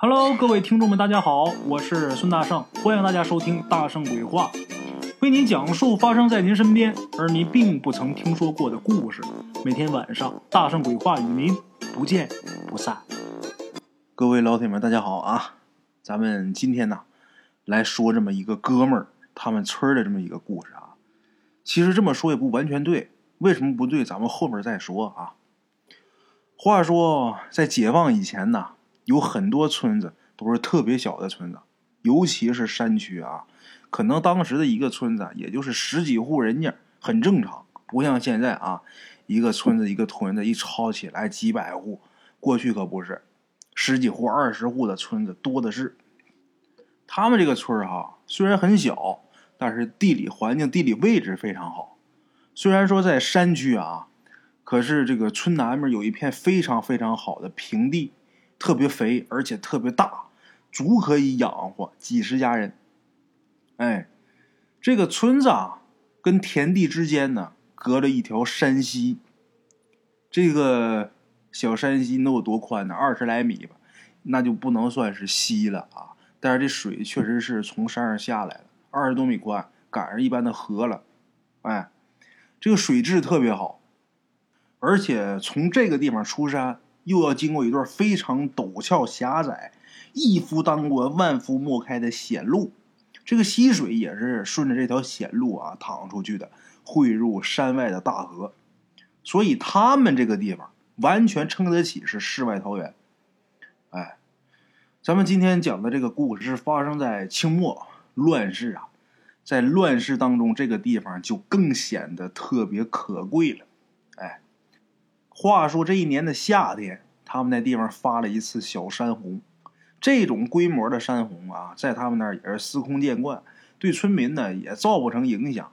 Hello，各位听众们，大家好，我是孙大圣，欢迎大家收听《大圣鬼话》，为您讲述发生在您身边而您并不曾听说过的故事。每天晚上，《大圣鬼话》与您不见不散。各位老铁们，大家好啊！咱们今天呢，来说这么一个哥们儿他们村的这么一个故事啊。其实这么说也不完全对，为什么不对？咱们后面再说啊。话说在解放以前呢，有很多村子都是特别小的村子，尤其是山区啊，可能当时的一个村子也就是十几户人家，很正常，不像现在啊，一个村子一个屯子一抄起来几百户，过去可不是，十几户、二十户的村子多的是。他们这个村儿哈，虽然很小，但是地理环境、地理位置非常好。虽然说在山区啊，可是这个村南面有一片非常非常好的平地，特别肥，而且特别大，足可以养活几十家人。哎，这个村子啊，跟田地之间呢，隔着一条山溪。这个小山溪能有多宽呢？二十来米吧，那就不能算是溪了啊。但是这水确实是从山上下来的，二十多米宽，赶上一般的河了。哎，这个水质特别好，而且从这个地方出山，又要经过一段非常陡峭狭窄、一夫当关万夫莫开的险路。这个溪水也是顺着这条险路啊淌出去的，汇入山外的大河。所以他们这个地方完全称得起是世外桃源。哎。咱们今天讲的这个故事是发生在清末乱世啊，在乱世当中，这个地方就更显得特别可贵了。哎，话说这一年的夏天，他们那地方发了一次小山洪，这种规模的山洪啊，在他们那儿也是司空见惯，对村民呢也造不成影响。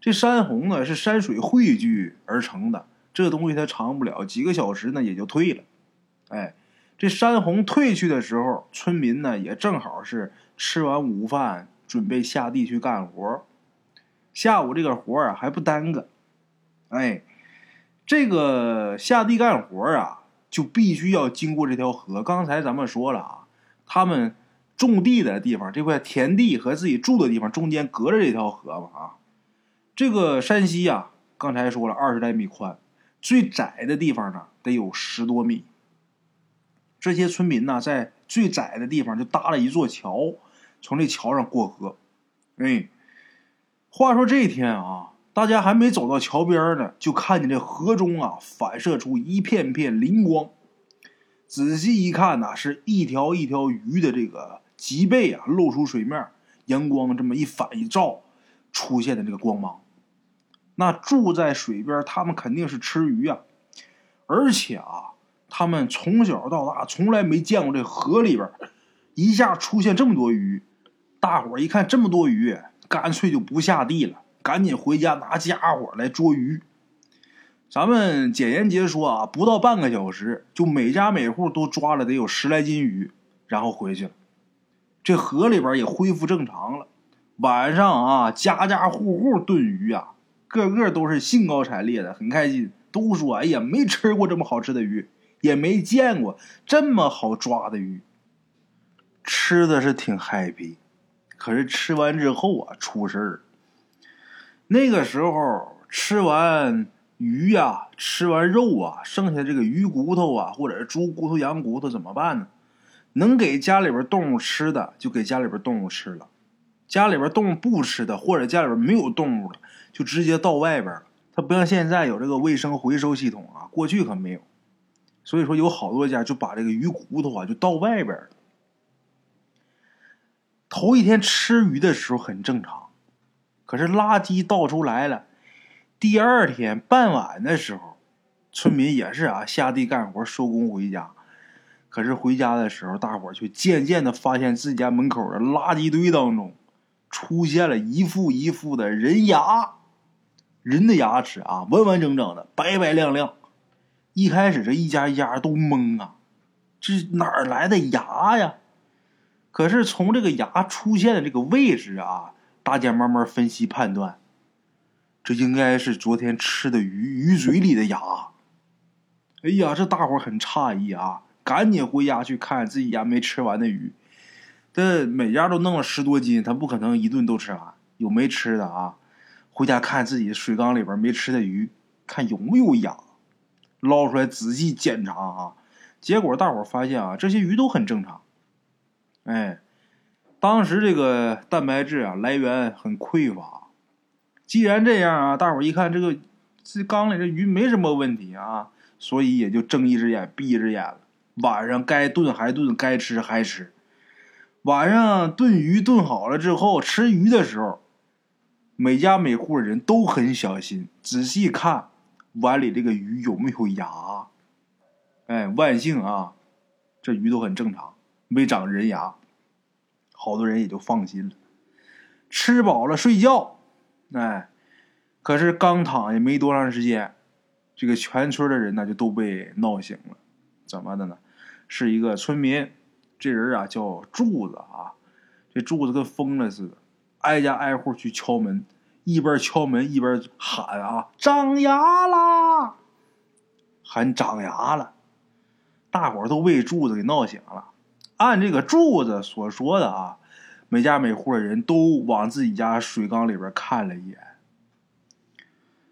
这山洪呢是山水汇聚而成的，这东西它长不了几个小时呢也就退了。哎。这山洪退去的时候，村民呢也正好是吃完午饭，准备下地去干活。下午这个活啊还不耽搁，哎，这个下地干活啊就必须要经过这条河。刚才咱们说了啊，他们种地的地方这块田地和自己住的地方中间隔着这条河嘛啊。这个山溪呀，刚才说了二十来米宽，最窄的地方呢得有十多米。这些村民呢，在最窄的地方就搭了一座桥，从这桥上过河。哎，话说这一天啊，大家还没走到桥边呢，就看见这河中啊反射出一片片灵光。仔细一看呐，是一条一条鱼的这个脊背啊露出水面，阳光这么一反一照，出现的这个光芒。那住在水边，他们肯定是吃鱼啊，而且啊。他们从小到大从来没见过这河里边一下出现这么多鱼，大伙儿一看这么多鱼，干脆就不下地了，赶紧回家拿家伙来捉鱼。咱们简言结说啊，不到半个小时，就每家每户都抓了得有十来斤鱼，然后回去了。这河里边也恢复正常了。晚上啊，家家户户炖鱼啊，个个都是兴高采烈的，很开心，都说：“哎呀，没吃过这么好吃的鱼。”也没见过这么好抓的鱼，吃的是挺 happy，可是吃完之后啊出事儿。那个时候吃完鱼呀，吃完肉啊，剩下这个鱼骨头啊，或者是猪骨头、羊骨头怎么办呢？能给家里边动物吃的就给家里边动物吃了，家里边动物不吃的或者家里边没有动物了，就直接到外边了。它不像现在有这个卫生回收系统啊，过去可没有。所以说，有好多家就把这个鱼骨头啊，就倒外边了。头一天吃鱼的时候很正常，可是垃圾倒出来了。第二天傍晚的时候，村民也是啊，下地干活收工回家。可是回家的时候，大伙却渐渐的发现自己家门口的垃圾堆当中，出现了一副一副的人牙，人的牙齿啊，完完整整的，白白亮亮。一开始这一家一家都懵啊，这哪儿来的牙呀？可是从这个牙出现的这个位置啊，大家慢慢分析判断，这应该是昨天吃的鱼鱼嘴里的牙。哎呀，这大伙很诧异啊，赶紧回家去看自己家没吃完的鱼。这每家都弄了十多斤，他不可能一顿都吃完，有没吃的啊？回家看自己水缸里边没吃的鱼，看有没有牙，捞出来仔细检查啊。结果大伙发现啊，这些鱼都很正常。哎，当时这个蛋白质啊来源很匮乏。既然这样啊，大伙一看这个这缸里这鱼没什么问题啊，所以也就睁一只眼闭一只眼了。晚上该炖还炖，该吃还吃。晚上炖鱼炖好了之后，吃鱼的时候，每家每户的人都很小心，仔细看碗里这个鱼有没有牙。哎，万幸啊，这鱼都很正常，没长人牙。好多人也就放心了。吃饱了睡觉，哎，可是刚躺下没多长时间，这个全村的人呢就都被闹醒了。怎么的呢？是一个村民。这人啊叫柱子啊，这柱子跟疯了似的，挨家挨户去敲门，一边敲门一边喊啊：“长牙啦！”喊长牙了，大伙都被柱子给闹醒了。按这个柱子所说的啊，每家每户的人都往自己家水缸里边看了一眼，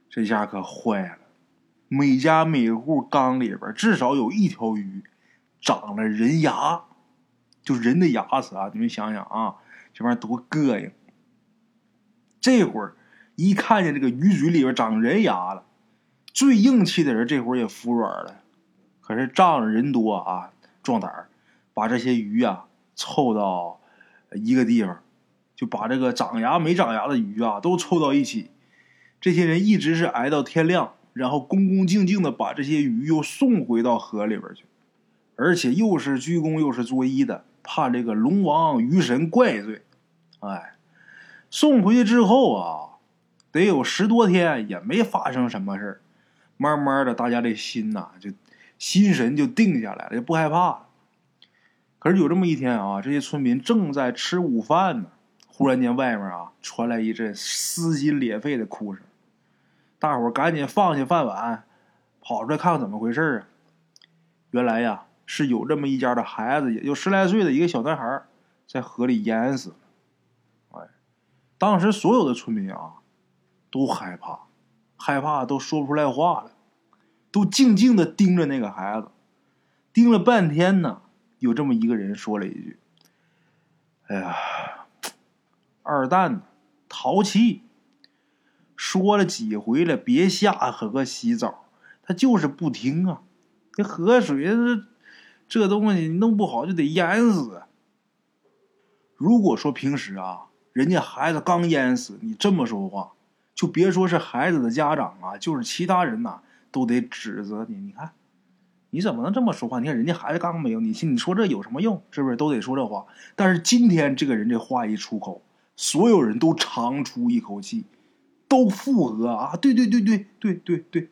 这下可坏了，每家每户缸里边至少有一条鱼长了人牙。就人的牙齿啊，你们想想啊，这玩意儿多膈应！这会儿一看见这个鱼嘴里边长人牙了，最硬气的人这会儿也服软了。可是仗着人多啊，壮胆儿，把这些鱼啊凑到一个地方，就把这个长牙没长牙的鱼啊都凑到一起。这些人一直是挨到天亮，然后恭恭敬敬的把这些鱼又送回到河里边去，而且又是鞠躬又是作揖的。怕这个龙王鱼神怪罪，哎，送回去之后啊，得有十多天也没发生什么事儿。慢慢的，大家这心呐，就心神就定下来了，就不害怕了。可是有这么一天啊，这些村民正在吃午饭呢，忽然间外面啊传来一阵撕心裂肺的哭声。大伙赶紧放下饭碗，跑出来看看怎么回事啊。原来呀。是有这么一家的孩子，也就十来岁的一个小男孩，在河里淹死了。哎，当时所有的村民啊，都害怕，害怕都说不出来话了，都静静的盯着那个孩子，盯了半天呢。有这么一个人说了一句：“哎呀，二蛋淘气，说了几回了，别下河洗澡，他就是不听啊。这河水这……”这东西弄不好就得淹死。如果说平时啊，人家孩子刚淹死，你这么说话，就别说是孩子的家长啊，就是其他人呐，都得指责你。你看，你怎么能这么说话？你看人家孩子刚没有，你信？你说这有什么用？是不是都得说这话？但是今天这个人这话一出口，所有人都长出一口气，都附和啊！对对对对对对对。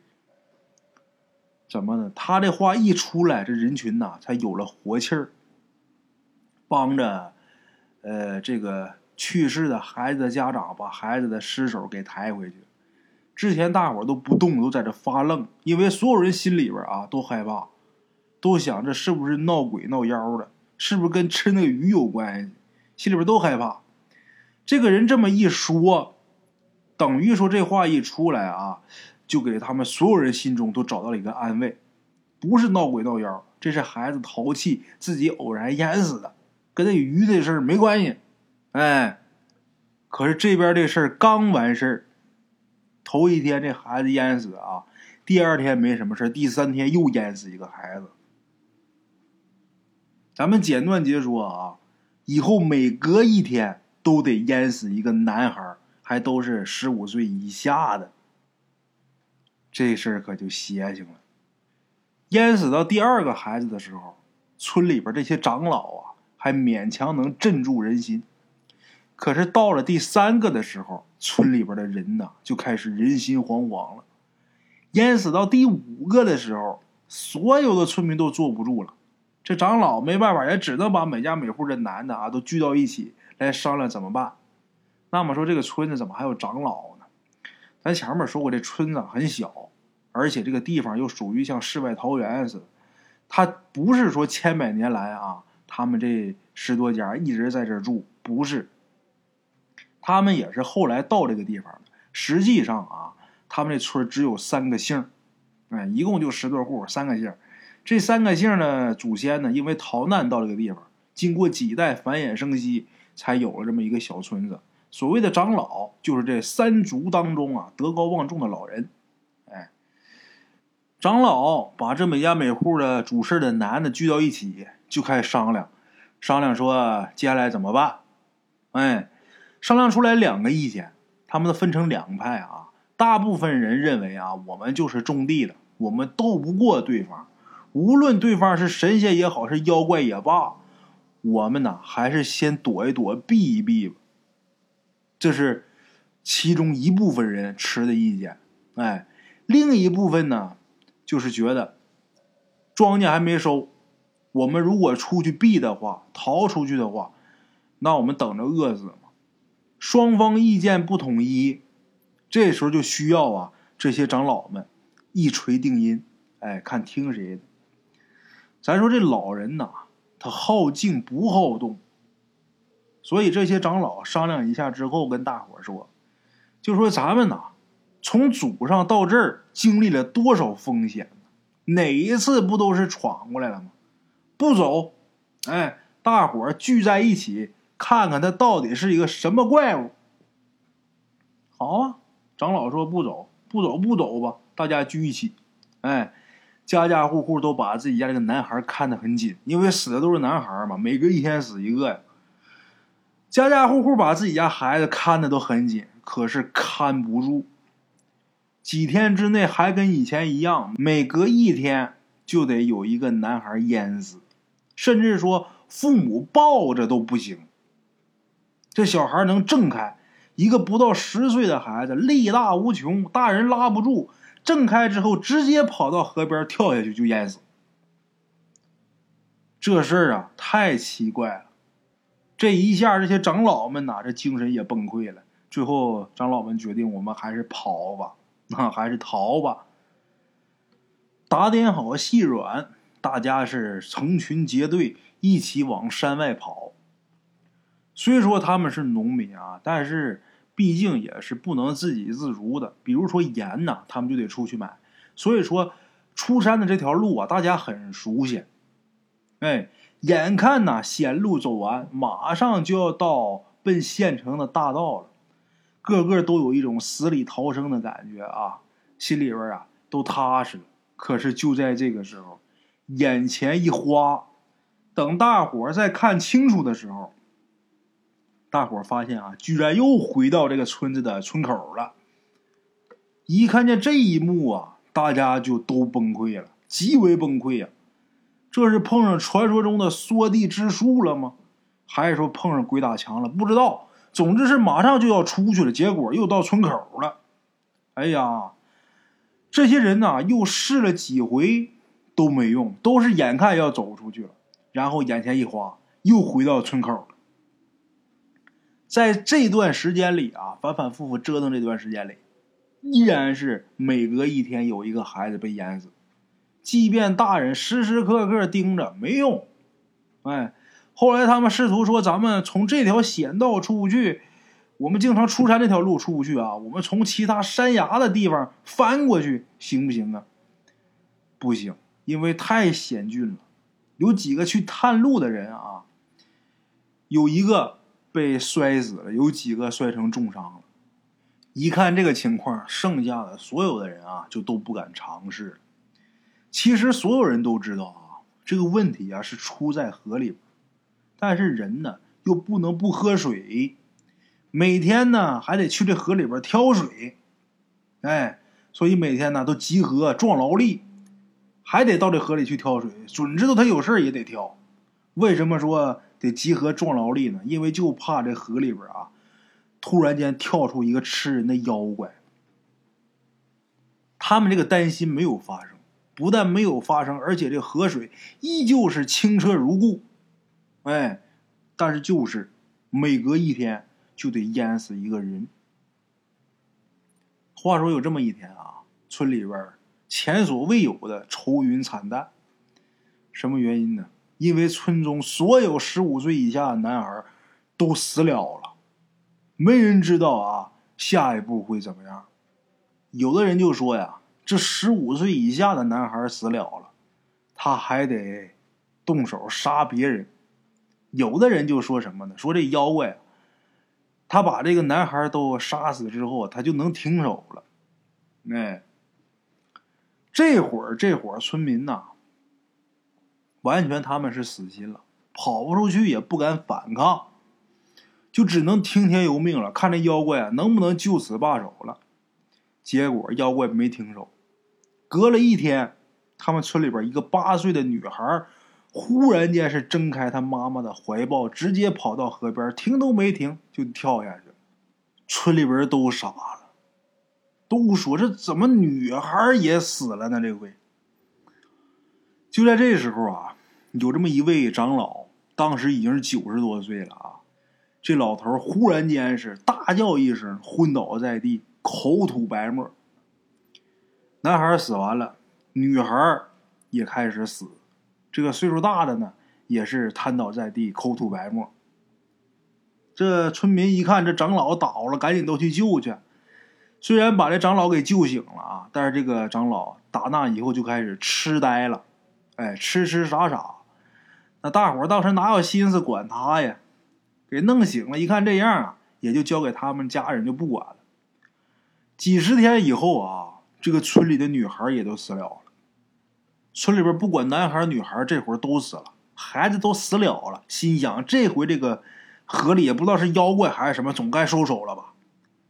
怎么呢？他这话一出来，这人群呐才有了活气儿，帮着，呃，这个去世的孩子的家长把孩子的尸首给抬回去。之前大伙都不动，都在这发愣，因为所有人心里边啊都害怕，都想这是不是闹鬼闹妖的？是不是跟吃那个鱼有关系？心里边都害怕。这个人这么一说，等于说这话一出来啊。就给他们所有人心中都找到了一个安慰，不是闹鬼闹妖，这是孩子淘气，自己偶然淹死的，跟那鱼的事儿没关系。哎，可是这边这事儿刚完事儿，头一天这孩子淹死啊，第二天没什么事儿第三天又淹死一个孩子。咱们简短截说啊，以后每隔一天都得淹死一个男孩，还都是十五岁以下的。这事儿可就邪性了。淹死到第二个孩子的时候，村里边这些长老啊，还勉强能镇住人心。可是到了第三个的时候，村里边的人呐，就开始人心惶惶了。淹死到第五个的时候，所有的村民都坐不住了。这长老没办法，也只能把每家每户的男的啊，都聚到一起来商量怎么办。那么说，这个村子怎么还有长老呢？咱前面说过，这村子很小，而且这个地方又属于像世外桃源似的。他不是说千百年来啊，他们这十多家一直在这住，不是。他们也是后来到这个地方的。实际上啊，他们这村只有三个姓哎，一共就十多户，三个姓这三个姓呢，祖先呢，因为逃难到这个地方，经过几代繁衍生息，才有了这么一个小村子。所谓的长老，就是这三族当中啊德高望重的老人。哎，长老把这每家每户的主事的男的聚到一起，就开始商量，商量说接下来怎么办。哎。商量出来两个意见，他们都分成两派啊。大部分人认为啊，我们就是种地的，我们斗不过对方，无论对方是神仙也好，是妖怪也罢，我们呢还是先躲一躲，避一避吧。这是其中一部分人持的意见。哎，另一部分呢，就是觉得庄稼还没收，我们如果出去避的话，逃出去的话，那我们等着饿死。双方意见不统一，这时候就需要啊这些长老们一锤定音，哎，看听谁的。咱说这老人呐，他好静不好动，所以这些长老商量一下之后，跟大伙说，就说咱们呐，从祖上到这儿经历了多少风险，哪一次不都是闯过来了吗？不走，哎，大伙聚在一起。看看他到底是一个什么怪物。好啊，长老说不走，不走不走吧，大家聚一起。哎，家家户户都把自己家这个男孩看得很紧，因为死的都是男孩嘛，每隔一天死一个呀。家家户户把自己家孩子看的都很紧，可是看不住。几天之内还跟以前一样，每隔一天就得有一个男孩淹死，甚至说父母抱着都不行。这小孩能挣开，一个不到十岁的孩子力大无穷，大人拉不住，挣开之后直接跑到河边跳下去就淹死。这事儿啊太奇怪了，这一下这些长老们呐，这精神也崩溃了。最后长老们决定，我们还是跑吧，那 还是逃吧。打点好细软，大家是成群结队一起往山外跑。虽说他们是农民啊，但是毕竟也是不能自给自足的。比如说盐呐，他们就得出去买。所以说，出山的这条路啊，大家很熟悉。哎，眼看呐，险路走完，马上就要到奔县城的大道了，个个都有一种死里逃生的感觉啊，心里边啊都踏实了。可是就在这个时候，眼前一花，等大伙再看清楚的时候。大伙发现啊，居然又回到这个村子的村口了。一看见这一幕啊，大家就都崩溃了，极为崩溃呀！这是碰上传说中的缩地之术了吗？还是说碰上鬼打墙了？不知道。总之是马上就要出去了，结果又到村口了。哎呀，这些人呐，又试了几回都没用，都是眼看要走出去了，然后眼前一花，又回到村口。在这段时间里啊，反反复复折腾这段时间里，依然是每隔一天有一个孩子被淹死，即便大人时时刻刻盯着没用。哎，后来他们试图说：“咱们从这条险道出不去，我们经常出山这条路出不去啊，我们从其他山崖的地方翻过去行不行啊？”不行，因为太险峻了。有几个去探路的人啊，有一个。被摔死了，有几个摔成重伤了。一看这个情况，剩下的所有的人啊，就都不敢尝试。其实所有人都知道啊，这个问题啊是出在河里边，但是人呢又不能不喝水，每天呢还得去这河里边挑水，哎，所以每天呢都集合壮劳力，还得到这河里去挑水。准知道他有事也得挑。为什么说？得集合壮劳力呢，因为就怕这河里边啊，突然间跳出一个吃人的妖怪。他们这个担心没有发生，不但没有发生，而且这河水依旧是清澈如故。哎，但是就是每隔一天就得淹死一个人。话说有这么一天啊，村里边前所未有的愁云惨淡。什么原因呢？因为村中所有十五岁以下的男孩都死了了，没人知道啊下一步会怎么样。有的人就说呀，这十五岁以下的男孩死了了，他还得动手杀别人。有的人就说什么呢？说这妖怪，他把这个男孩都杀死之后，他就能停手了。哎，这会儿这伙村民呐，完全他们是死心了，跑不出去，也不敢反抗，就只能听天由命了，看这妖怪啊能不能就此罢手了。结果妖怪没停手，隔了一天，他们村里边一个八岁的女孩。忽然间是挣开他妈妈的怀抱，直接跑到河边，停都没停就跳下去了。村里边都傻了，都说这怎么女孩也死了呢？这回就在这时候啊，有这么一位长老，当时已经是九十多岁了啊。这老头忽然间是大叫一声，昏倒在地，口吐白沫。男孩死完了，女孩也开始死。这个岁数大的呢，也是瘫倒在地，口吐白沫。这村民一看这长老倒了，赶紧都去救去。虽然把这长老给救醒了啊，但是这个长老打那以后就开始痴呆了，哎，痴痴傻傻。那大伙儿当时哪有心思管他呀？给弄醒了，一看这样啊，也就交给他们家人就不管了。几十天以后啊，这个村里的女孩也都死了。村里边不管男孩女孩，这会儿都死了，孩子都死了了。心想这回这个河里也不知道是妖怪还是什么，总该收手了吧？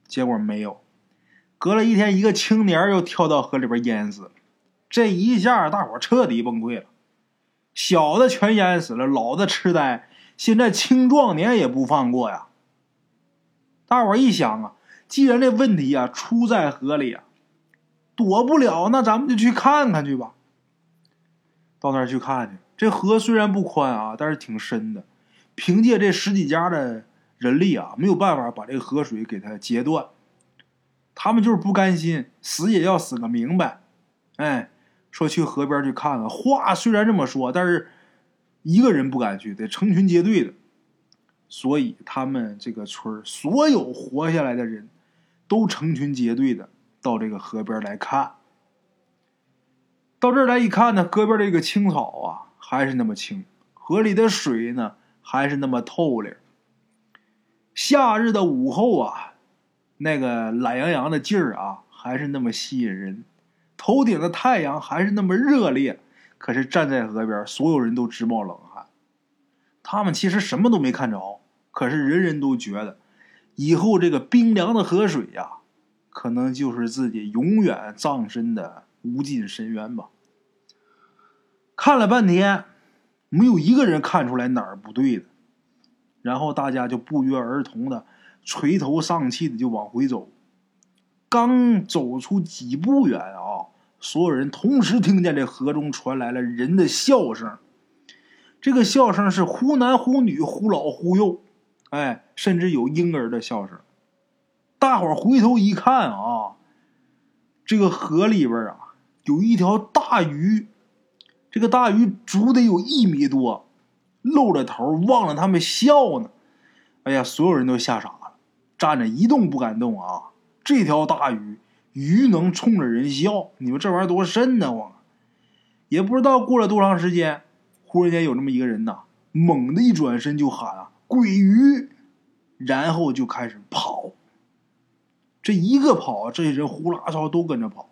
结果没有。隔了一天，一个青年又跳到河里边淹死了。这一下，大伙彻底崩溃了。小的全淹死了，老的痴呆，现在青壮年也不放过呀。大伙一想啊，既然这问题啊出在河里啊，躲不了，那咱们就去看看去吧。到那儿去看去，这河虽然不宽啊，但是挺深的。凭借这十几家的人力啊，没有办法把这个河水给它截断。他们就是不甘心，死也要死个明白。哎，说去河边去看看。话虽然这么说，但是一个人不敢去，得成群结队的。所以他们这个村所有活下来的人都成群结队的到这个河边来看。到这儿来一看呢，河边这个青草啊还是那么青，河里的水呢还是那么透亮。夏日的午后啊，那个懒洋洋的劲儿啊还是那么吸引人，头顶的太阳还是那么热烈。可是站在河边，所有人都直冒冷汗。他们其实什么都没看着，可是人人都觉得，以后这个冰凉的河水呀，可能就是自己永远葬身的无尽深渊吧。看了半天，没有一个人看出来哪儿不对的，然后大家就不约而同的垂头丧气的就往回走。刚走出几步远啊，所有人同时听见这河中传来了人的笑声。这个笑声是忽男忽女、忽老忽幼，哎，甚至有婴儿的笑声。大伙回头一看啊，这个河里边啊有一条大鱼。这个大鱼足得有一米多，露着头望着他们笑呢。哎呀，所有人都吓傻了，站着一动不敢动啊！这条大鱼，鱼能冲着人笑，你们这玩意儿多瘆得慌！也不知道过了多长时间，忽然间有这么一个人呐，猛地一转身就喊啊：“鬼鱼！”然后就开始跑。这一个跑，这些人呼啦超都跟着跑。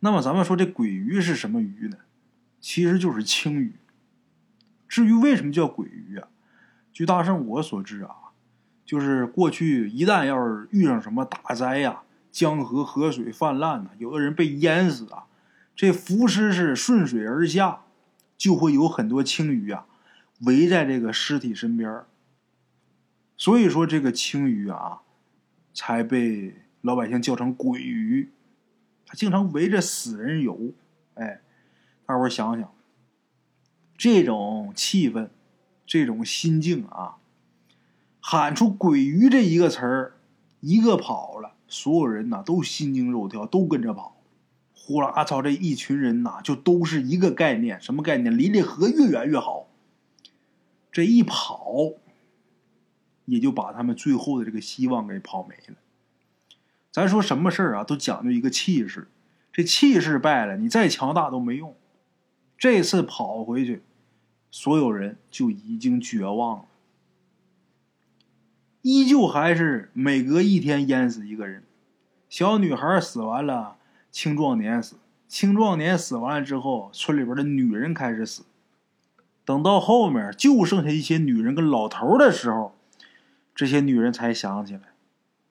那么咱们说这鬼鱼是什么鱼呢？其实就是青鱼。至于为什么叫鬼鱼啊？据大圣我所知啊，就是过去一旦要是遇上什么大灾呀，江河河水泛滥呐，有的人被淹死啊，这浮尸是顺水而下，就会有很多青鱼啊围在这个尸体身边所以说这个青鱼啊，才被老百姓叫成鬼鱼。他经常围着死人游，哎。大伙想想，这种气氛，这种心境啊，喊出“鬼鱼”这一个词儿，一个跑了，所有人呐都心惊肉跳，都跟着跑。呼啦操，这一群人呐，就都是一个概念，什么概念？离这河越远越好。这一跑，也就把他们最后的这个希望给跑没了。咱说什么事儿啊，都讲究一个气势，这气势败了，你再强大都没用。这次跑回去，所有人就已经绝望了，依旧还是每隔一天淹死一个人。小女孩死完了，青壮年死，青壮年死完了之后，村里边的女人开始死。等到后面就剩下一些女人跟老头的时候，这些女人才想起来，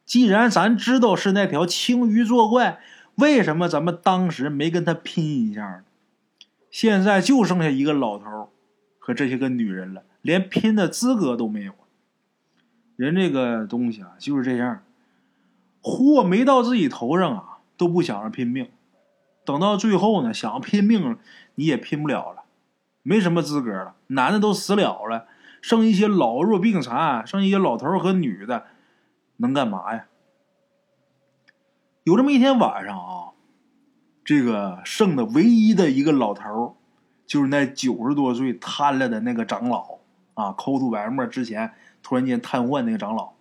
既然咱知道是那条青鱼作怪，为什么咱们当时没跟他拼一下呢？现在就剩下一个老头和这些个女人了，连拼的资格都没有。人这个东西啊，就是这样，货没到自己头上啊，都不想着拼命，等到最后呢，想拼命你也拼不了了。没什么资格了，男的都死了了，剩一些老弱病残，剩一些老头和女的，能干嘛呀？有这么一天晚上啊，这个剩的唯一的一个老头，就是那九十多岁瘫了的那个长老啊，口吐白沫之前突然间瘫痪那个长老，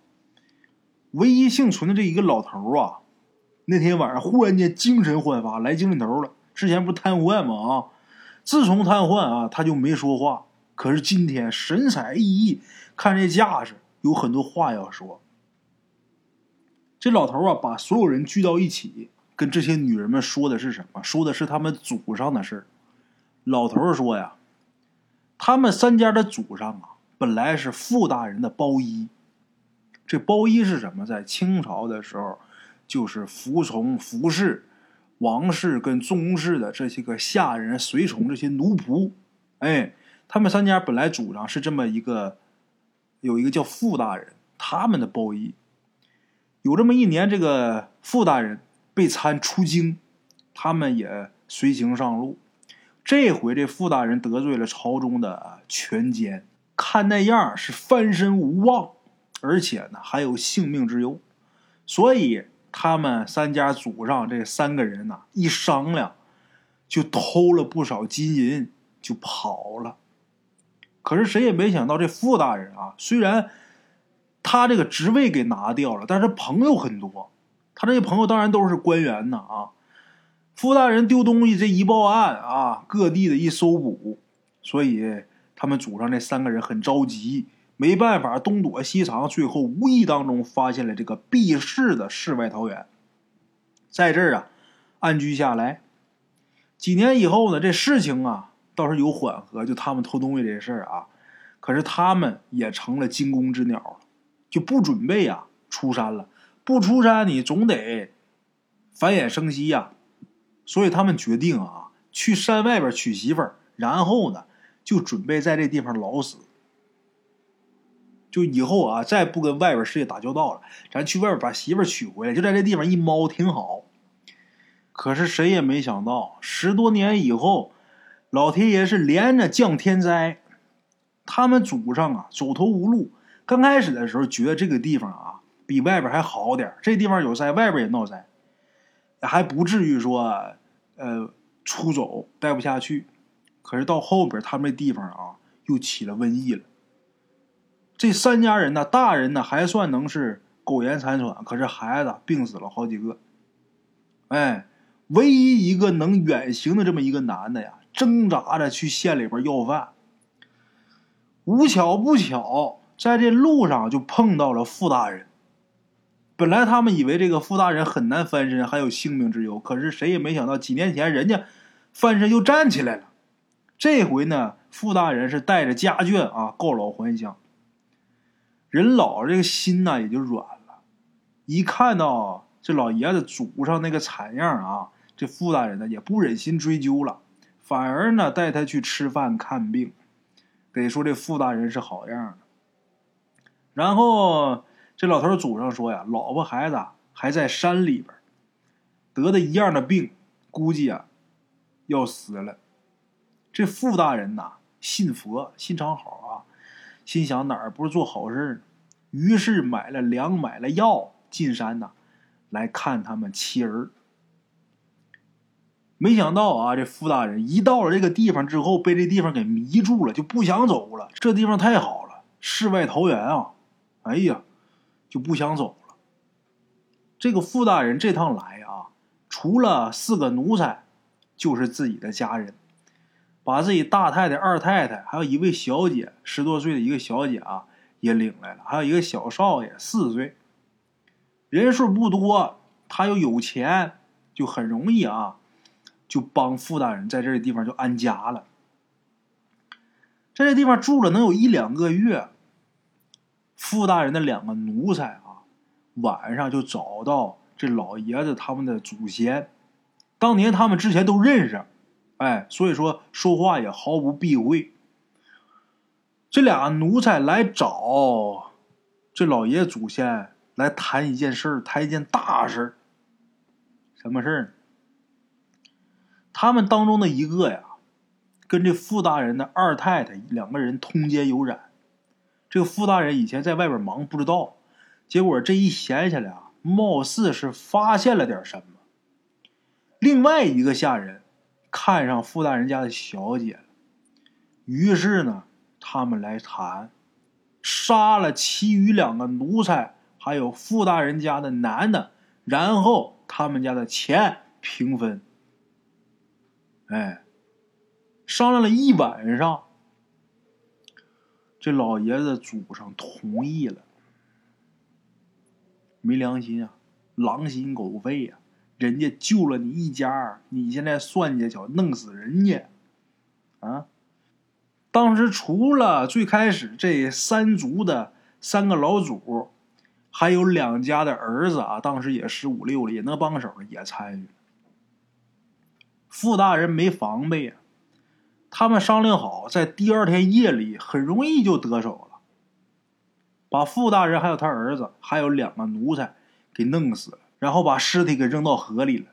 唯一幸存的这一个老头啊，那天晚上忽然间精神焕发，来精神头了。之前不是瘫痪吗？啊！自从瘫痪啊，他就没说话。可是今天神采奕奕，看这架势，有很多话要说。这老头啊，把所有人聚到一起，跟这些女人们说的是什么？说的是他们祖上的事儿。老头说呀，他们三家的祖上啊，本来是傅大人的包衣。这包衣是什么？在清朝的时候，就是服从服侍。王氏跟宗室的这些个下人、随从、这些奴仆，哎，他们三家本来主张是这么一个，有一个叫傅大人，他们的包衣。有这么一年，这个傅大人被参出京，他们也随行上路。这回这傅大人得罪了朝中的权奸，看那样是翻身无望，而且呢还有性命之忧，所以。他们三家祖上这三个人呐，一商量，就偷了不少金银，就跑了。可是谁也没想到，这傅大人啊，虽然他这个职位给拿掉了，但是朋友很多。他这些朋友当然都是官员呐啊。傅大人丢东西这一报案啊，各地的一搜捕，所以他们祖上这三个人很着急。没办法，东躲西藏，最后无意当中发现了这个避世的世外桃源，在这儿啊安居下来。几年以后呢，这事情啊倒是有缓和，就他们偷东西这事儿啊，可是他们也成了惊弓之鸟了，就不准备啊出山了。不出山，你总得繁衍生息呀，所以他们决定啊去山外边娶媳妇儿，然后呢就准备在这地方老死。就以后啊，再不跟外边世界打交道了，咱去外边把媳妇娶回来，就在这地方一猫挺好。可是谁也没想到，十多年以后，老天爷是连着降天灾，他们祖上啊走投无路。刚开始的时候觉得这个地方啊比外边还好点这地方有灾，外边也闹灾，还不至于说呃出走待不下去。可是到后边，他们这地方啊又起了瘟疫了。这三家人呢，大人呢还算能是苟延残喘，可是孩子病死了好几个。哎，唯一一个能远行的这么一个男的呀，挣扎着去县里边要饭。无巧不巧，在这路上就碰到了傅大人。本来他们以为这个傅大人很难翻身，还有性命之忧，可是谁也没想到，几年前人家翻身又站起来了。这回呢，傅大人是带着家眷啊，告老还乡。人老，这个心呢也就软了。一看到这老爷子祖上那个惨样啊，这傅大人呢也不忍心追究了，反而呢带他去吃饭看病。得说这傅大人是好样的。然后这老头祖上说呀，老婆孩子还在山里边，得的一样的病，估计啊要死了。这傅大人呐信佛，心肠好啊。心想哪儿不是做好事呢？于是买了粮，买了药，进山呐，来看他们妻儿。没想到啊，这傅大人一到了这个地方之后，被这地方给迷住了，就不想走了。这地方太好了，世外桃源啊！哎呀，就不想走了。这个傅大人这趟来啊，除了四个奴才，就是自己的家人，把自己大太太、二太太，还有一位小姐，十多岁的一个小姐啊，也领来了，还有一个小少爷，四岁。人数不多，他又有钱，就很容易啊。就帮傅大人在这个地方就安家了，在这地方住了能有一两个月。傅大人的两个奴才啊，晚上就找到这老爷子他们的祖先，当年他们之前都认识，哎，所以说说话也毫不避讳。这俩奴才来找这老爷祖先来谈一件事儿，谈一件大事儿。什么事儿？他们当中的一个呀，跟这傅大人的二太太两个人通奸有染。这个傅大人以前在外边忙不知道，结果这一闲下来啊，貌似是发现了点什么。另外一个下人看上傅大人家的小姐了，于是呢，他们来谈，杀了其余两个奴才，还有傅大人家的男的，然后他们家的钱平分。哎，商量了一晚上，这老爷子祖上同意了。没良心啊，狼心狗肺呀！人家救了你一家，你现在算计想弄死人家啊！当时除了最开始这三族的三个老祖，还有两家的儿子啊，当时也十五六了，也能帮手，也参与。傅大人没防备呀，他们商量好，在第二天夜里很容易就得手了，把傅大人还有他儿子还有两个奴才给弄死了，然后把尸体给扔到河里了。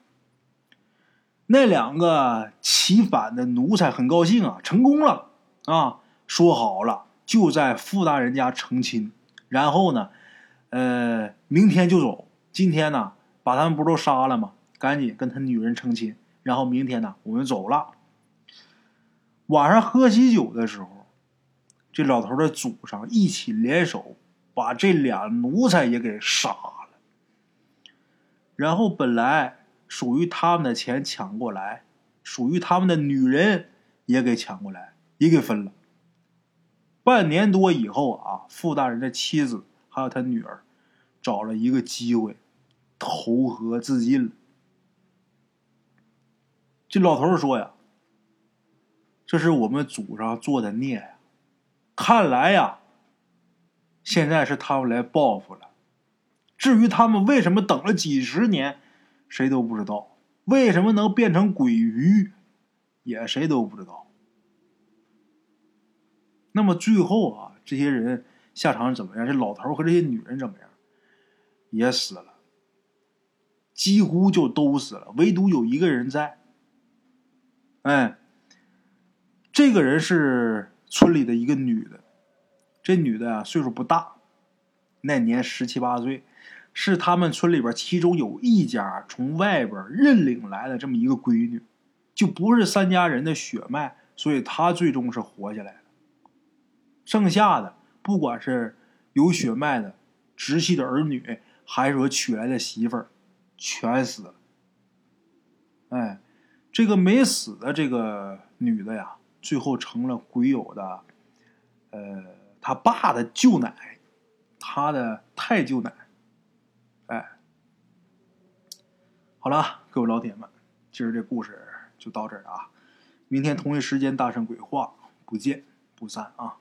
那两个起反的奴才很高兴啊，成功了啊！说好了就在傅大人家成亲，然后呢，呃，明天就走。今天呢，把他们不都杀了吗？赶紧跟他女人成亲。然后明天呢，我们走了。晚上喝喜酒的时候，这老头的祖上一起联手，把这俩奴才也给杀。然后本来属于他们的钱抢过来，属于他们的女人也给抢过来，也给分了。半年多以后啊，傅大人的妻子还有他女儿，找了一个机会，投河自尽了。这老头说呀：“这是我们祖上做的孽呀，看来呀，现在是他们来报复了。至于他们为什么等了几十年，谁都不知道；为什么能变成鬼鱼，也谁都不知道。那么最后啊，这些人下场怎么样？这老头和这些女人怎么样？也死了，几乎就都死了，唯独有一个人在。”哎，这个人是村里的一个女的，这女的啊岁数不大，那年十七八岁，是他们村里边其中有一家从外边认领来的这么一个闺女，就不是三家人的血脉，所以她最终是活下来了。剩下的不管是有血脉的直系的儿女，还是说娶来的媳妇儿，全死了。哎。这个没死的这个女的呀，最后成了鬼友的，呃，他爸的舅奶，他的太舅奶，哎，好了，各位老铁们，今儿这故事就到这儿啊，明天同一时间大圣鬼话，不见不散啊。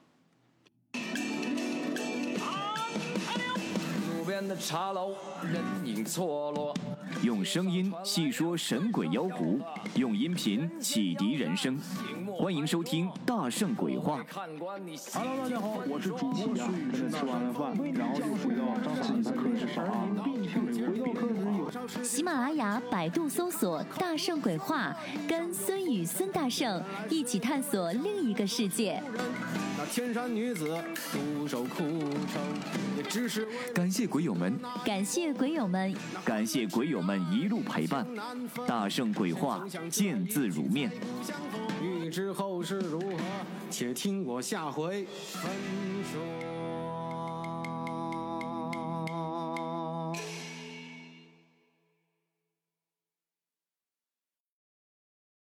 的茶楼，人影错落。用声音细说神鬼妖狐，用音频启迪人生。欢迎收听《大圣鬼话》。Hello，大家好，我是主播孙宇。吃完了饭，然后就回到自己的课室上啊。喜马拉雅、百度搜索“大圣鬼话”，跟孙宇、孙大圣一起探索另一个世界。那天山女子独守枯城。感谢鬼友们，感谢鬼友们，感谢鬼友们一路陪伴。大圣鬼话，见字如面。欲知后事如何，且听我下回分说。